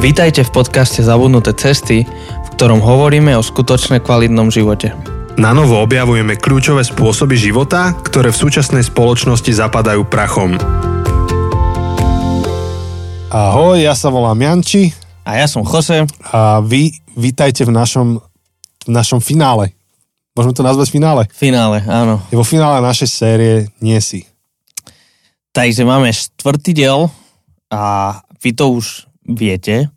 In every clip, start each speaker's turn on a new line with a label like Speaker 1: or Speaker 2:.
Speaker 1: Vítajte v podcaste Zabudnuté cesty, v ktorom hovoríme o skutočne kvalitnom živote.
Speaker 2: Na novo objavujeme kľúčové spôsoby života, ktoré v súčasnej spoločnosti zapadajú prachom.
Speaker 3: Ahoj, ja sa volám Janči
Speaker 1: A ja som Jose.
Speaker 3: a vy vítajte v našom, v našom finále. Môžeme to nazvať finále?
Speaker 1: Finále, áno.
Speaker 3: Je vo finále našej série Nie si.
Speaker 1: Takže máme štvrtý diel a vy to už viete,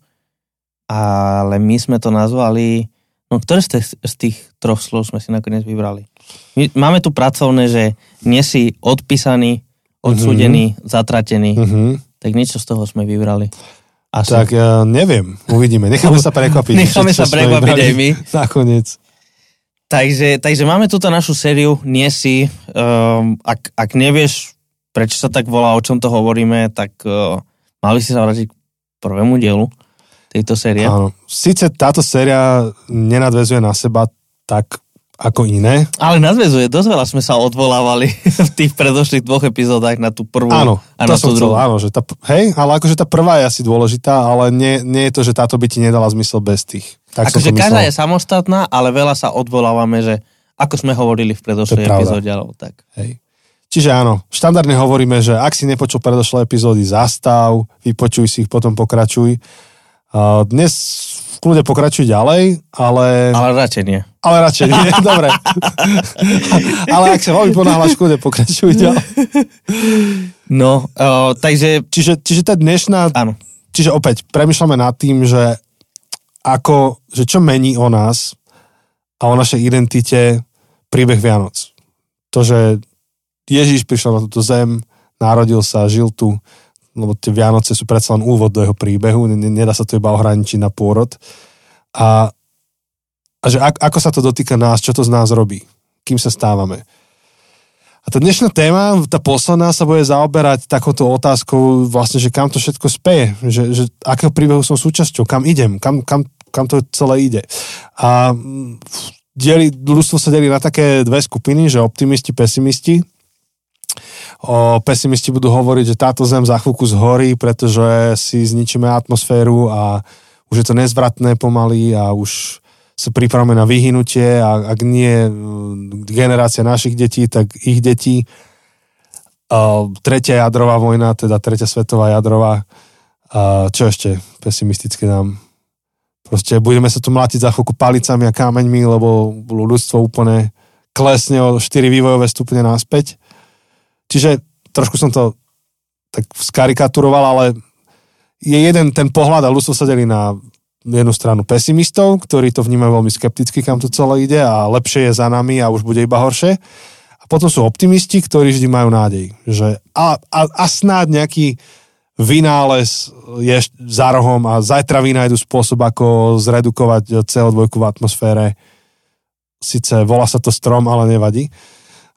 Speaker 1: ale my sme to nazvali... No ktoré z tých, z tých troch slov sme si nakoniec vybrali? My, máme tu pracovné, že nie si odpísaný, odsúdený, mm-hmm. zatratený.
Speaker 3: Uh-huh.
Speaker 1: Tak niečo z toho sme vybrali. Asi.
Speaker 3: Tak ja neviem, uvidíme. Necháme sa prekvapiť.
Speaker 1: Necháme
Speaker 3: čo
Speaker 1: sa prekvapiť aj my.
Speaker 3: Nakoniec.
Speaker 1: Takže, takže máme túto našu sériu Nie si. Um, ak, ak nevieš, prečo sa tak volá, o čom to hovoríme, tak uh, mali si sa vrátiť k prvému dielu tejto série.
Speaker 3: Áno. Sice táto séria nenadvezuje na seba tak ako iné.
Speaker 1: Ale nadvezuje, dosť veľa sme sa odvolávali v tých predošlých dvoch epizódach na tú prvú
Speaker 3: Áno,
Speaker 1: a na tú
Speaker 3: chcel,
Speaker 1: druhú.
Speaker 3: áno, že tá, hej, ale akože tá prvá je asi dôležitá, ale nie, nie je to, že táto by ti nedala zmysel bez tých. Tak
Speaker 1: Akože každá je samostatná, ale veľa sa odvolávame, že ako sme hovorili v predošlej epizóde, alebo tak.
Speaker 3: Hej. Čiže áno, štandardne hovoríme, že ak si nepočul predošlé epizódy, zastav, vypočuj si ich, potom pokračuj. Dnes v kľude pokračuj ďalej, ale,
Speaker 1: Ale radšej nie.
Speaker 3: ale radšej nie, dobre. ale ak sa veľmi ponáhľaš, v kľude pokračuj ďalej.
Speaker 1: No, uh, takže
Speaker 3: Čiže, čiže tá dnešná,
Speaker 1: áno.
Speaker 3: čiže opäť premyšľame nad tým, že ako, že čo mení o nás a o našej identite príbeh Vianoc. To, že Ježíš prišiel na túto zem, narodil sa, žil tu, lebo tie Vianoce sú predsa len úvod do jeho príbehu, ne- nedá sa to iba ohraničiť na pôrod. A, a že ak, ako sa to dotýka nás, čo to z nás robí, kým sa stávame. A tá dnešná téma, tá posledná, sa bude zaoberať takouto otázkou vlastne, že kam to všetko speje, že, že akého príbehu som súčasťou, kam idem, kam, kam, kam to celé ide. A dieli, ľudstvo sa delí na také dve skupiny, že optimisti, pesimisti. O, pesimisti budú hovoriť, že táto zem za chvíľku zhorí, pretože si zničíme atmosféru a už je to nezvratné pomaly a už sa pripravíme na vyhynutie a ak nie generácia našich detí, tak ich detí. Tretia jadrová vojna, teda tretia svetová jadrová. Čo ešte pesimisticky nám? Proste budeme sa tu mlátiť za chvíľku palicami a kameňmi, lebo ľudstvo úplne klesne o 4 vývojové stupne naspäť. Čiže trošku som to tak skarikaturoval, ale je jeden ten pohľad a ľudstvo sa delí na jednu stranu pesimistov, ktorí to vnímajú veľmi skepticky, kam to celé ide a lepšie je za nami a už bude iba horšie. A potom sú optimisti, ktorí vždy majú nádej, že a, a, a snáď nejaký vynález je za rohom a zajtra vynajdu spôsob, ako zredukovať CO2 v atmosfére. Sice volá sa to strom, ale nevadí.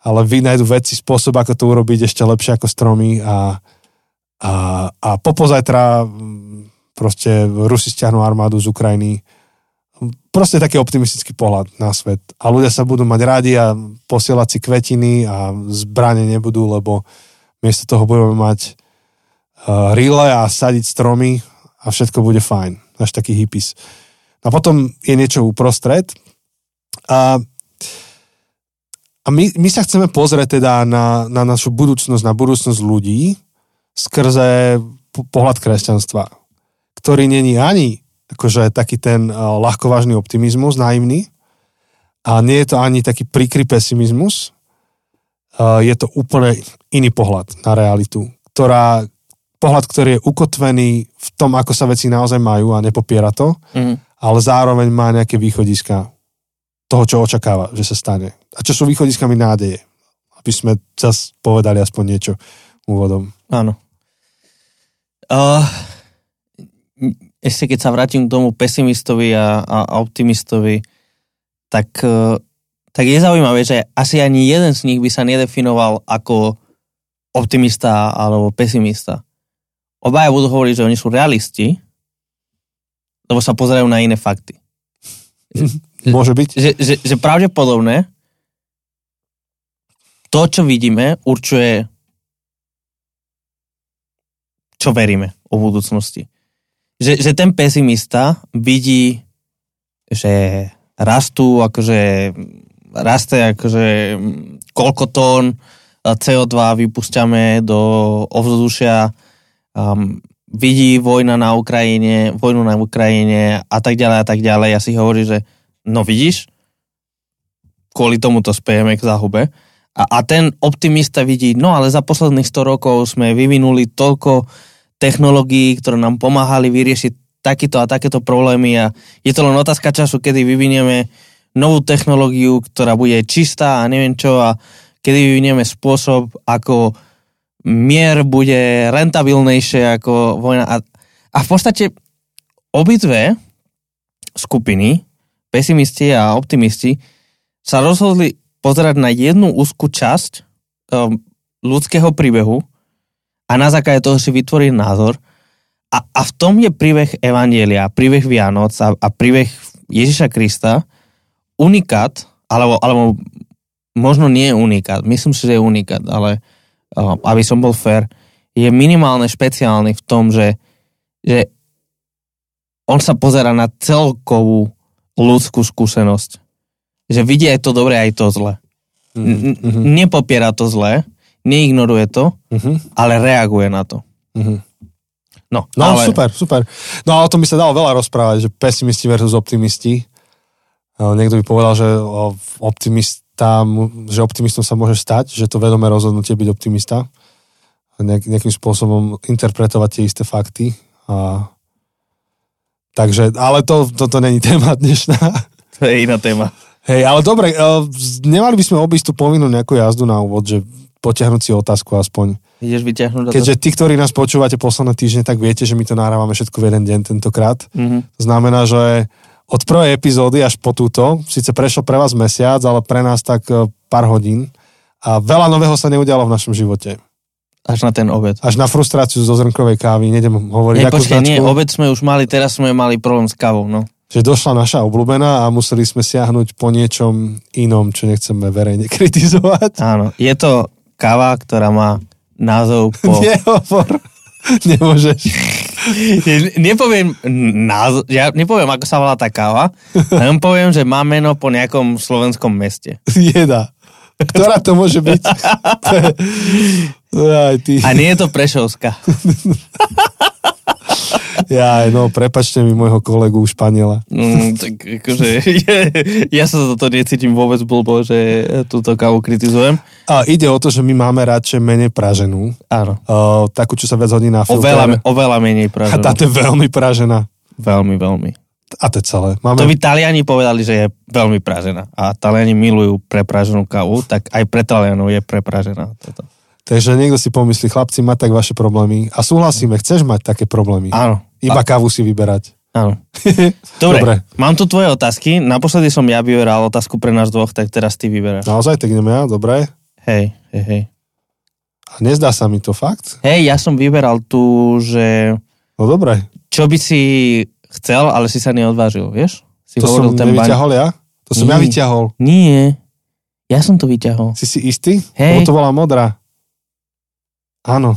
Speaker 3: Ale vynajdu veci spôsob, ako to urobiť ešte lepšie ako stromy a, a, a popozajtra mm, proste Rusi stiahnu armádu z Ukrajiny. Proste taký optimistický pohľad na svet. A ľudia sa budú mať radi a posielať si kvetiny a zbrane nebudú, lebo miesto toho budeme mať uh, rile a sadiť stromy a všetko bude fajn. Až taký hippies. A potom je niečo uprostred. A, a my, my sa chceme pozrieť teda na, na našu budúcnosť, na budúcnosť ľudí skrze po- pohľad kresťanstva, ktorý není ani akože taký ten uh, ľahkovážny optimizmus, naivný, a nie je to ani taký prikry pesimizmus, uh, je to úplne iný pohľad na realitu, ktorá, pohľad, ktorý je ukotvený v tom, ako sa veci naozaj majú a nepopiera to,
Speaker 1: Mhm.
Speaker 3: ale zároveň má nejaké východiska toho, čo očakáva, že sa stane. A čo sú východiskami nádeje. Aby sme čas povedali aspoň niečo úvodom.
Speaker 1: Áno. Uh, ešte keď sa vrátim k tomu pesimistovi a, a a optimistovi, tak, uh, tak je zaujímavé, že asi ani jeden z nich by sa nedefinoval ako optimista alebo pesimista. Obaja budú hovoriť, že oni sú realisti, lebo sa pozerajú na iné fakty.
Speaker 3: Môže byť?
Speaker 1: Že, že, že pravdepodobné to, čo vidíme, určuje čo veríme o budúcnosti. že, že ten pesimista vidí, že rastú akože raste akože koľko tón CO2 vypúšťame do ovzdušia, um, vidí vojna na Ukrajine, vojnu na Ukrajine a tak ďalej a tak ďalej. Ja si hovorí, že no vidíš, kvôli tomu to spejeme k záhube. A, a ten optimista vidí, no ale za posledných 100 rokov sme vyvinuli toľko technológií, ktoré nám pomáhali vyriešiť takýto a takéto problémy a je to len otázka času, kedy vyvinieme novú technológiu, ktorá bude čistá a neviem čo a kedy vyvinieme spôsob, ako mier bude rentabilnejšie ako vojna. A, a v podstate obidve skupiny, pesimisti a optimisti, sa rozhodli pozerať na jednu úzkú časť um, ľudského príbehu a na základe toho si vytvoriť názor. A, a v tom je príbeh Evangelia, príbeh Vianoc a, a príbeh Ježiša Krista unikát, alebo, alebo možno nie unikát, myslím si, že je unikát, ale uh, aby som bol fair, je minimálne špeciálny v tom, že, že on sa pozera na celkovú ľudskú skúsenosť že vidí aj to dobré, aj to zlé. Mm-hmm. Nepopiera to zlé, neignoruje to, mm-hmm. ale reaguje na to. Mm-hmm.
Speaker 3: No, no ale... super, super. No a o tom by sa dalo veľa rozprávať, že pesimisti versus optimisti. Niekto by povedal, že optimista, že optimistom sa môže stať, že to vedomé rozhodnutie byť optimista. Nejak, nejakým spôsobom interpretovať tie isté fakty. A... Takže, ale to, toto není téma dnešná.
Speaker 1: To je iná téma.
Speaker 3: Hej, ale dobre, uh, nemali by sme obísť tú povinnú nejakú jazdu na úvod, že potiahnuť si otázku aspoň.
Speaker 1: Ideš vyťahnuť?
Speaker 3: Keďže tí, ktorí nás počúvate posledné týždne, tak viete, že my to nahrávame všetko v jeden deň tentokrát. Mm-hmm. To znamená, že od prvej epizódy až po túto, síce prešiel pre vás mesiac, ale pre nás tak uh, pár hodín a veľa nového sa neudialo v našom živote.
Speaker 1: Až na ten obed.
Speaker 3: Až na frustráciu zo zrnkovej kávy, nejdem hovoriť.
Speaker 1: Nie, počkej, nie, obed sme už mali, teraz sme mali problém s kávou, no
Speaker 3: že došla naša obľúbená a museli sme siahnuť po niečom inom, čo nechceme verejne kritizovať.
Speaker 1: Áno, je to káva, ktorá má názov po...
Speaker 3: Nehovor, nemôžeš.
Speaker 1: nepoviem názov, ja nepoviem, ako sa volá tá káva, len poviem, že má meno po nejakom slovenskom meste.
Speaker 3: Jeda. Ktorá to môže byť?
Speaker 1: Aj, ty. A nie je to Prešovská.
Speaker 3: Ja, no, prepačte mi môjho kolegu Španiela.
Speaker 1: Mm, tak akože, ja, ja sa za to necítim vôbec blbo, že túto kávu kritizujem.
Speaker 3: A ide o to, že my máme radšej menej praženú.
Speaker 1: Áno.
Speaker 3: Uh, takú, čo sa viac hodí na
Speaker 1: filtre. Oveľa, oveľa menej praženú.
Speaker 3: A táto je veľmi pražená.
Speaker 1: Veľmi, veľmi.
Speaker 3: A to celé.
Speaker 1: Máme... To by Taliani povedali, že je veľmi pražená. A Taliani milujú prepraženú kávu, tak aj pre Talianov je prepražená. Toto.
Speaker 3: Takže niekto si pomyslí, chlapci, mať tak vaše problémy. A súhlasíme, chceš mať také problémy.
Speaker 1: Áno.
Speaker 3: Iba a... kávu si vyberať.
Speaker 1: Áno. Dobre, Dobre, mám tu tvoje otázky. Naposledy som ja vyberal otázku pre nás dvoch, tak teraz ty vyberáš.
Speaker 3: Naozaj, tak idem ja? Dobre.
Speaker 1: Hej, hej, hej.
Speaker 3: A nezdá sa mi to fakt?
Speaker 1: Hej, ja som vyberal tu, že...
Speaker 3: No dobre.
Speaker 1: Čo by si chcel, ale si sa neodvážil, vieš? Si
Speaker 3: to som ten nevyťahol baň... ja? To som Nie. ja vyťahol.
Speaker 1: Nie, ja som to vyťahol.
Speaker 3: Si si istý?
Speaker 1: Hej.
Speaker 3: Lebo to bola modrá. Áno,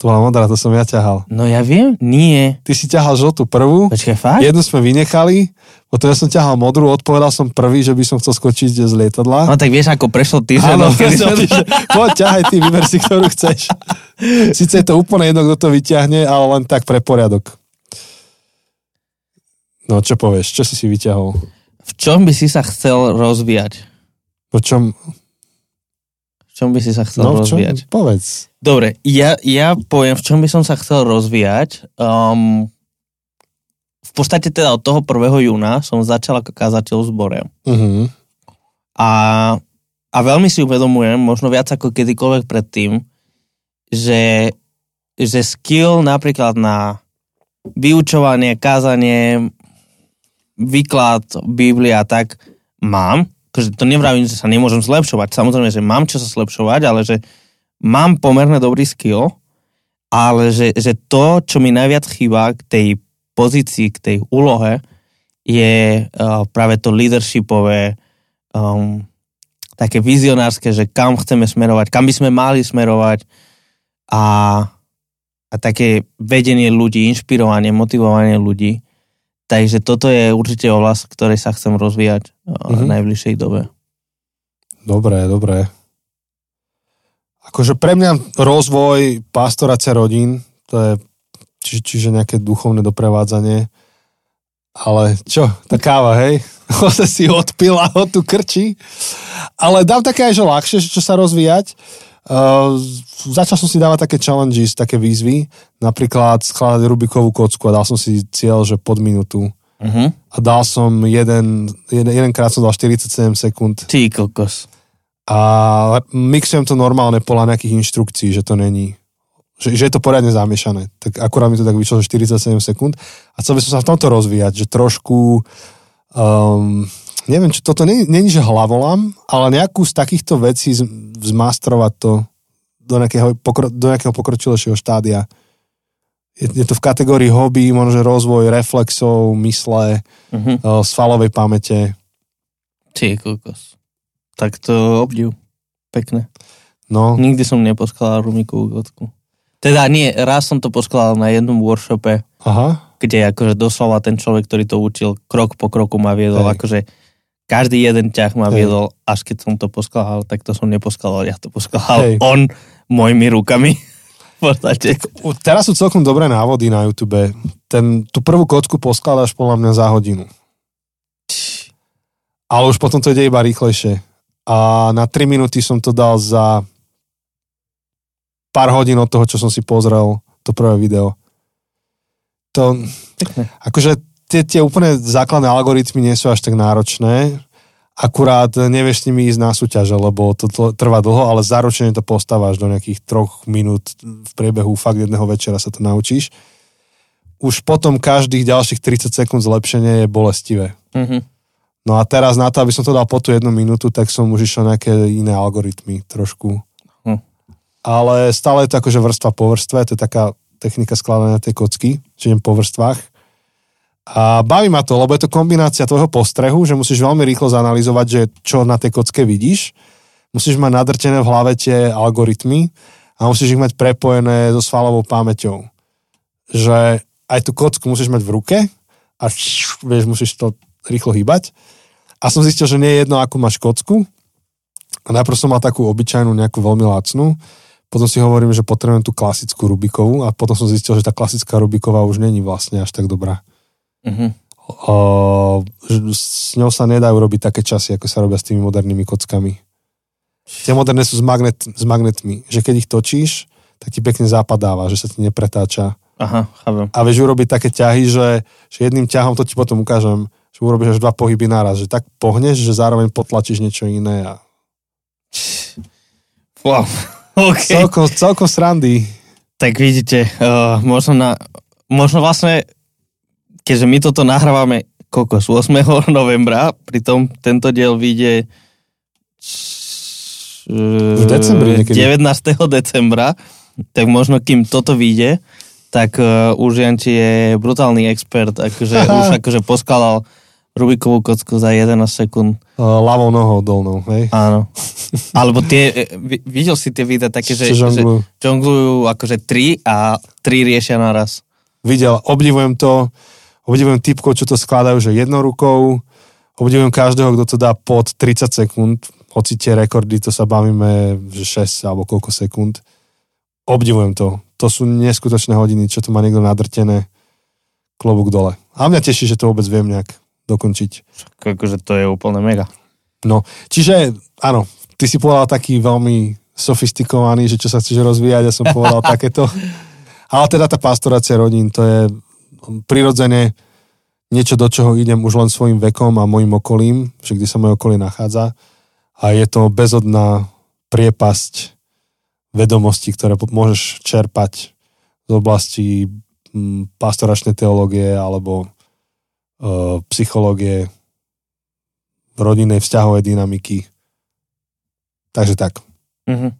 Speaker 3: to bola modrá, to som ja ťahal.
Speaker 1: No ja viem, nie.
Speaker 3: Ty si ťahal žltú prvú.
Speaker 1: Počkaj, fakt?
Speaker 3: Jednu sme vynechali, potom ja som ťahal modrú, odpovedal som prvý, že by som chcel skočiť z lietadla.
Speaker 1: No tak vieš, ako prešlo týždeň. Áno,
Speaker 3: sme... poď, ťahaj ty, vyber si, ktorú chceš. Sice je to úplne jedno, kto to vyťahne, ale len tak pre poriadok. No, čo povieš? Čo si si vyťahol?
Speaker 1: V čom by si sa chcel rozvíjať?
Speaker 3: Po čom?
Speaker 1: čom by si sa chcel no, rozvíjať?
Speaker 3: Čom, povedz.
Speaker 1: Dobre, ja, ja poviem, v čom by som sa chcel rozvíjať. Um, v podstate teda od toho 1. júna som začal ako kazateľ v zbore. Uh-huh. A, a veľmi si uvedomujem, možno viac ako kedykoľvek predtým, že, že skill napríklad na vyučovanie, kázanie, výklad Biblia tak mám, akože to nevravím, že sa nemôžem zlepšovať, samozrejme, že mám čo sa zlepšovať, ale že mám pomerne dobrý skill, ale že, že to, čo mi najviac chýba k tej pozícii, k tej úlohe, je uh, práve to leadershipové, um, také vizionárske, že kam chceme smerovať, kam by sme mali smerovať a a také vedenie ľudí, inšpirovanie, motivovanie ľudí. Takže toto je určite oblasť, ktorej sa chcem rozvíjať mm-hmm. v najbližšej dobe.
Speaker 3: Dobré, dobré. Akože pre mňa rozvoj pastorace rodín, to je či, čiže nejaké duchovné doprevádzanie, ale čo, tá káva, hej? Ose si odpila ho tu krči. Ale dám také aj, že ľahšie, čo sa rozvíjať. Uh, začal som si dávať také challenges, také výzvy. Napríklad skladať Rubikovú kocku a dal som si cieľ, že pod minútu Uh-huh. A dal som jeden, jeden, jedenkrát som dal 47 sekúnd.
Speaker 1: Ty kokos.
Speaker 3: A mixujem to normálne podľa nejakých inštrukcií, že to není že, že je to poriadne zamiešané. Tak akurát mi to tak vyšlo, že 47 sekúnd. A chcel by som sa v tomto rozvíjať, že trošku, um, neviem, či toto není, není že hlavolám, ale nejakú z takýchto vecí zmastrovať to do nejakého, pokro, do nejakého pokročilejšieho štádia je, je to v kategórii hobby, možno rozvoj reflexov, mysle, uh-huh. svalovej pamäte.
Speaker 1: Ty kokos. Tak to obdiv. Pekné.
Speaker 3: No.
Speaker 1: Nikdy som neposkladal rumikovú kocku. Teda nie, raz som to poskladal na jednom workshope,
Speaker 3: Aha.
Speaker 1: kde akože doslova ten človek, ktorý to učil, krok po kroku ma viedol, Hej. akože každý jeden ťah ma Hej. viedol, až keď som to poskladal, tak to som neposkladal, ja to poskladal Hej. on mojimi rukami podstate.
Speaker 3: Teraz sú celkom dobré návody na YouTube. Ten, tú prvú kocku poskladáš podľa mňa za hodinu. Ale už potom to ide iba rýchlejšie. A na 3 minúty som to dal za pár hodín od toho, čo som si pozrel to prvé video. To, akože tie, tie úplne základné algoritmy nie sú až tak náročné, akurát nevieš s nimi ísť na súťaže, lebo to trvá dlho, ale zaručene to postávaš do nejakých troch minút v priebehu fakt jedného večera sa to naučíš. Už potom každých ďalších 30 sekúnd zlepšenie je bolestivé. Mm-hmm. No a teraz na to, aby som to dal po tú jednu minútu, tak som už išiel nejaké iné algoritmy trošku. Mm. Ale stále je to akože vrstva po vrstve, to je taká technika skladania tej kocky, čiže po vrstvách a baví ma to, lebo je to kombinácia tvojho postrehu, že musíš veľmi rýchlo zanalizovať, že čo na tej kocke vidíš. Musíš mať nadrtené v hlave tie algoritmy a musíš ich mať prepojené so svalovou pamäťou. Že aj tú kocku musíš mať v ruke a vieš, musíš to rýchlo hýbať. A som zistil, že nie je jedno, akú máš kocku. A najprv som mal takú obyčajnú, nejakú veľmi lacnú. Potom si hovorím, že potrebujem tú klasickú Rubikovú a potom som zistil, že tá klasická Rubiková už není vlastne až tak dobrá. Uh-huh. Uh, s ňou sa nedajú robiť také časy, ako sa robia s tými modernými kockami. Tie moderné sú s, magnet, s magnetmi, že keď ich točíš, tak ti pekne zapadáva, že sa ti nepretáča.
Speaker 1: Aha, chápem.
Speaker 3: A vieš urobiť také ťahy, že, že jedným ťahom, to ti potom ukážem, že urobíš až dva pohyby naraz, že tak pohneš, že zároveň potlačíš niečo iné. A...
Speaker 1: Wow, okay.
Speaker 3: Celkom, celkom srandy.
Speaker 1: Tak vidíte, uh, možno, na, možno vlastne keďže my toto nahrávame kokos 8. novembra, pritom tento diel vyjde
Speaker 3: v decembri
Speaker 1: niekedy. 19. decembra, tak možno kým toto vyjde, tak uh, už Janči je brutálny expert, akože už akože poskladal Rubikovú kocku za 11 sekúnd.
Speaker 3: Uh, ľavou nohou dolnou, hej?
Speaker 1: Áno. Alebo tie, e, videl si tie videa také, že, že žonglujú akože 3 a 3 riešia naraz.
Speaker 3: Videl, obdivujem to obdivujem typkov, čo to skladajú, že jednou rukou, obdivujem každého, kto to dá pod 30 sekúnd, hoci tie rekordy, to sa bavíme, že 6 alebo koľko sekúnd. Obdivujem to. To sú neskutočné hodiny, čo to má niekto nadrtené. Klobúk dole. A mňa teší, že to vôbec viem nejak dokončiť.
Speaker 1: Akože to je úplne mega.
Speaker 3: No, čiže áno, ty si povedal taký veľmi sofistikovaný, že čo sa chceš rozvíjať, ja som povedal takéto. Ale teda tá pastorácia rodín, to je prirodzene niečo, do čoho idem už len svojim vekom a mojim okolím, že kde sa moje okolie nachádza. A je to bezodná priepasť vedomostí, ktoré môžeš čerpať z oblasti mm, pastoračnej teológie alebo e, psychológie, rodinnej vzťahovej dynamiky. Takže tak. Mm-hmm.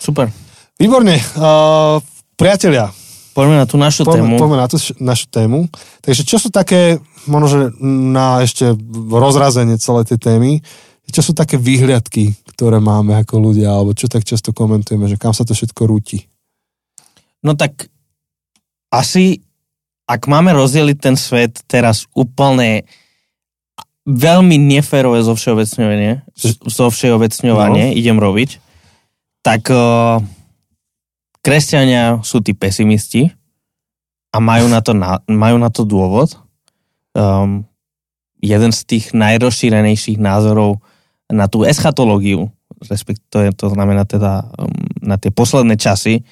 Speaker 1: Super.
Speaker 3: Výborne. Uh, priatelia,
Speaker 1: Poďme na tú našu
Speaker 3: poďme,
Speaker 1: tému.
Speaker 3: Poďme na tú našu tému. Takže čo sú také, možno, že na ešte rozrazenie celej tej témy, čo sú také výhľadky, ktoré máme ako ľudia, alebo čo tak často komentujeme, že kam sa to všetko rúti?
Speaker 1: No tak asi, ak máme rozdeliť ten svet teraz úplne veľmi neférové zo všeobecňovanie, zo všeobecňovanie no. idem robiť, tak uh, kresťania sú tí pesimisti a majú na to, na, majú na to dôvod. Um, jeden z tých najrozšírenejších názorov na tú eschatológiu, respektíve to znamená teda um, na tie posledné časy,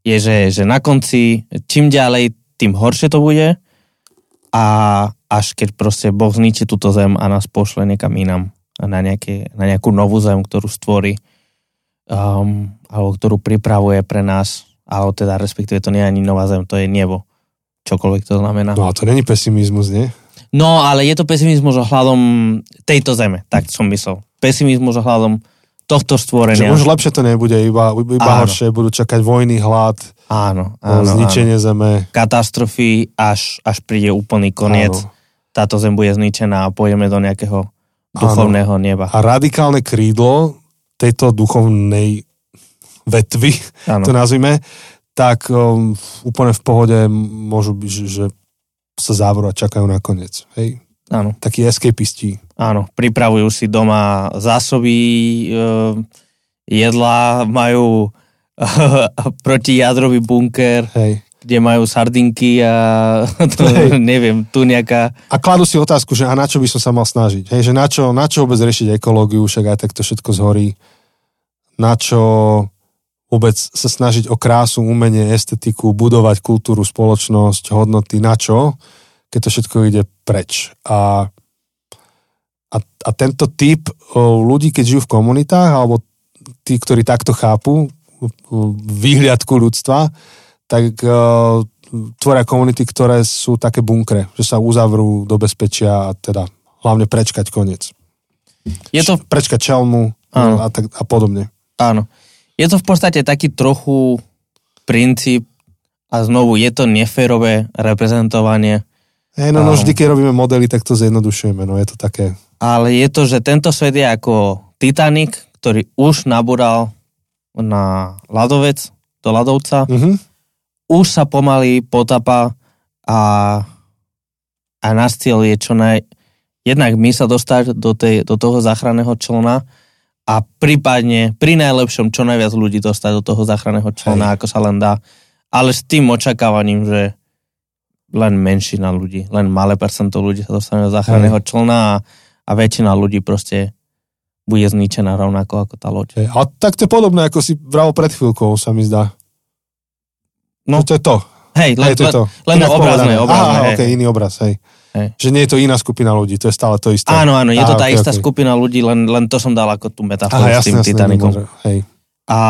Speaker 1: je, že, že na konci čím ďalej, tým horšie to bude a až keď proste Boh zničí túto zem a nás pošle niekam inam na, nejaké, na nejakú novú zem, ktorú stvorí um, alebo ktorú pripravuje pre nás alebo teda respektíve to nie je ani nová zem, to je nebo. Čokoľvek to znamená.
Speaker 3: No a to není pesimizmus, nie?
Speaker 1: No, ale je to pesimizmus ohľadom tejto zeme, tak som myslel. Pesimizmus ohľadom tohto stvorenia.
Speaker 3: Že už lepšie to nebude, iba, iba horšie, budú čakať vojny, hlad,
Speaker 1: áno, áno,
Speaker 3: zničenie
Speaker 1: áno.
Speaker 3: zeme.
Speaker 1: Katastrofy, až, až príde úplný koniec. Áno. Táto zem bude zničená a pôjdeme do nejakého duchovného áno. neba.
Speaker 3: A radikálne krídlo tejto duchovnej vetvy, áno. to nazvime, tak um, úplne v pohode môžu byť, že, sa závoru a čakajú na koniec. Hej?
Speaker 1: Áno.
Speaker 3: Takí escapisti.
Speaker 1: Áno, pripravujú si doma zásoby e, jedla, majú protijadrový bunker,
Speaker 3: Hej.
Speaker 1: kde majú sardinky a to, Hej. neviem, tu nejaká...
Speaker 3: A kladú si otázku, že a na čo by som sa mal snažiť? Hej, že na čo, na čo vôbec riešiť ekológiu, však aj tak to všetko zhorí. Na čo vôbec sa snažiť o krásu, umenie, estetiku, budovať kultúru, spoločnosť, hodnoty, na čo? keď to všetko ide preč. A, a, a tento typ ľudí, keď žijú v komunitách, alebo tí, ktorí takto chápu výhľadku ľudstva, tak uh, tvoria komunity, ktoré sú také bunkre, že sa uzavrú do bezpečia a teda hlavne prečkať koniec. Je to... Prečkať čelmu a, tak, a podobne.
Speaker 1: Áno. Je to v podstate taký trochu princíp a znovu je to neférové reprezentovanie
Speaker 3: Hej, no, no vždy, keď robíme modely, tak to zjednodušujeme, no je to také.
Speaker 1: Ale je to, že tento svet je ako Titanic, ktorý už nabúral na ľadovec, do ľadovca.
Speaker 3: Mm-hmm.
Speaker 1: Už sa pomaly potapa a, a nás cieľ je čo naj... Jednak my sa dostať do, tej, do toho záchranného člna a prípadne pri najlepšom čo najviac ľudí dostať do toho záchranného člna, Hej. ako sa len dá. Ale s tým očakávaním, že len menšina ľudí, len malé percento ľudí sa dostane do záchranného člna a, a väčšina ľudí proste bude zničená rovnako ako tá loď.
Speaker 3: Hey, a tak to je podobné, ako si vravo pred chvíľkou, sa mi zdá. No. To je to.
Speaker 1: Hej, len, hej, to, je to. len, len obrazné, obrazné.
Speaker 3: Aha, hej. okay, iný obraz, hej. Hej. Že nie je to iná skupina ľudí, to je stále to isté.
Speaker 1: Áno, áno, je to tá okay, istá okay. skupina ľudí, len, len to som dal ako tú metaforu Aha, s tým jasne.
Speaker 3: Hej.
Speaker 1: A,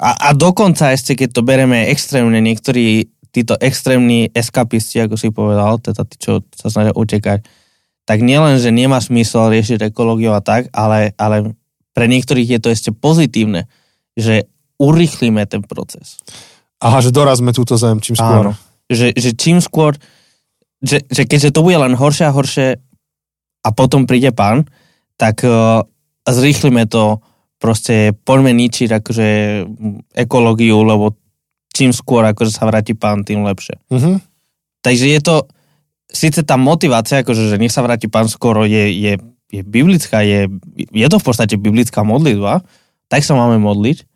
Speaker 1: a, a dokonca ešte, keď to bereme extrémne, niektorí títo extrémni eskapisti, ako si povedal, teda tí, čo sa snažia utekať, tak nielen, že nemá smysl riešiť ekológiu a tak, ale, ale pre niektorých je to ešte pozitívne, že urýchlíme ten proces.
Speaker 3: Aha, že dorazme túto zem čím skôr. Áno,
Speaker 1: že, že čím skôr, že, že keďže to bude len horšie a horšie a potom príde pán, tak uh, zrýchlime to, proste poďme ničiť akože ekológiu, lebo čím skôr akože sa vráti pán, tým lepšie.
Speaker 3: Uh-huh.
Speaker 1: Takže je to, síce tá motivácia, akože, že nech sa vráti pán skoro, je, je, je biblická, je, je to v podstate biblická modlitba, tak sa máme modliť.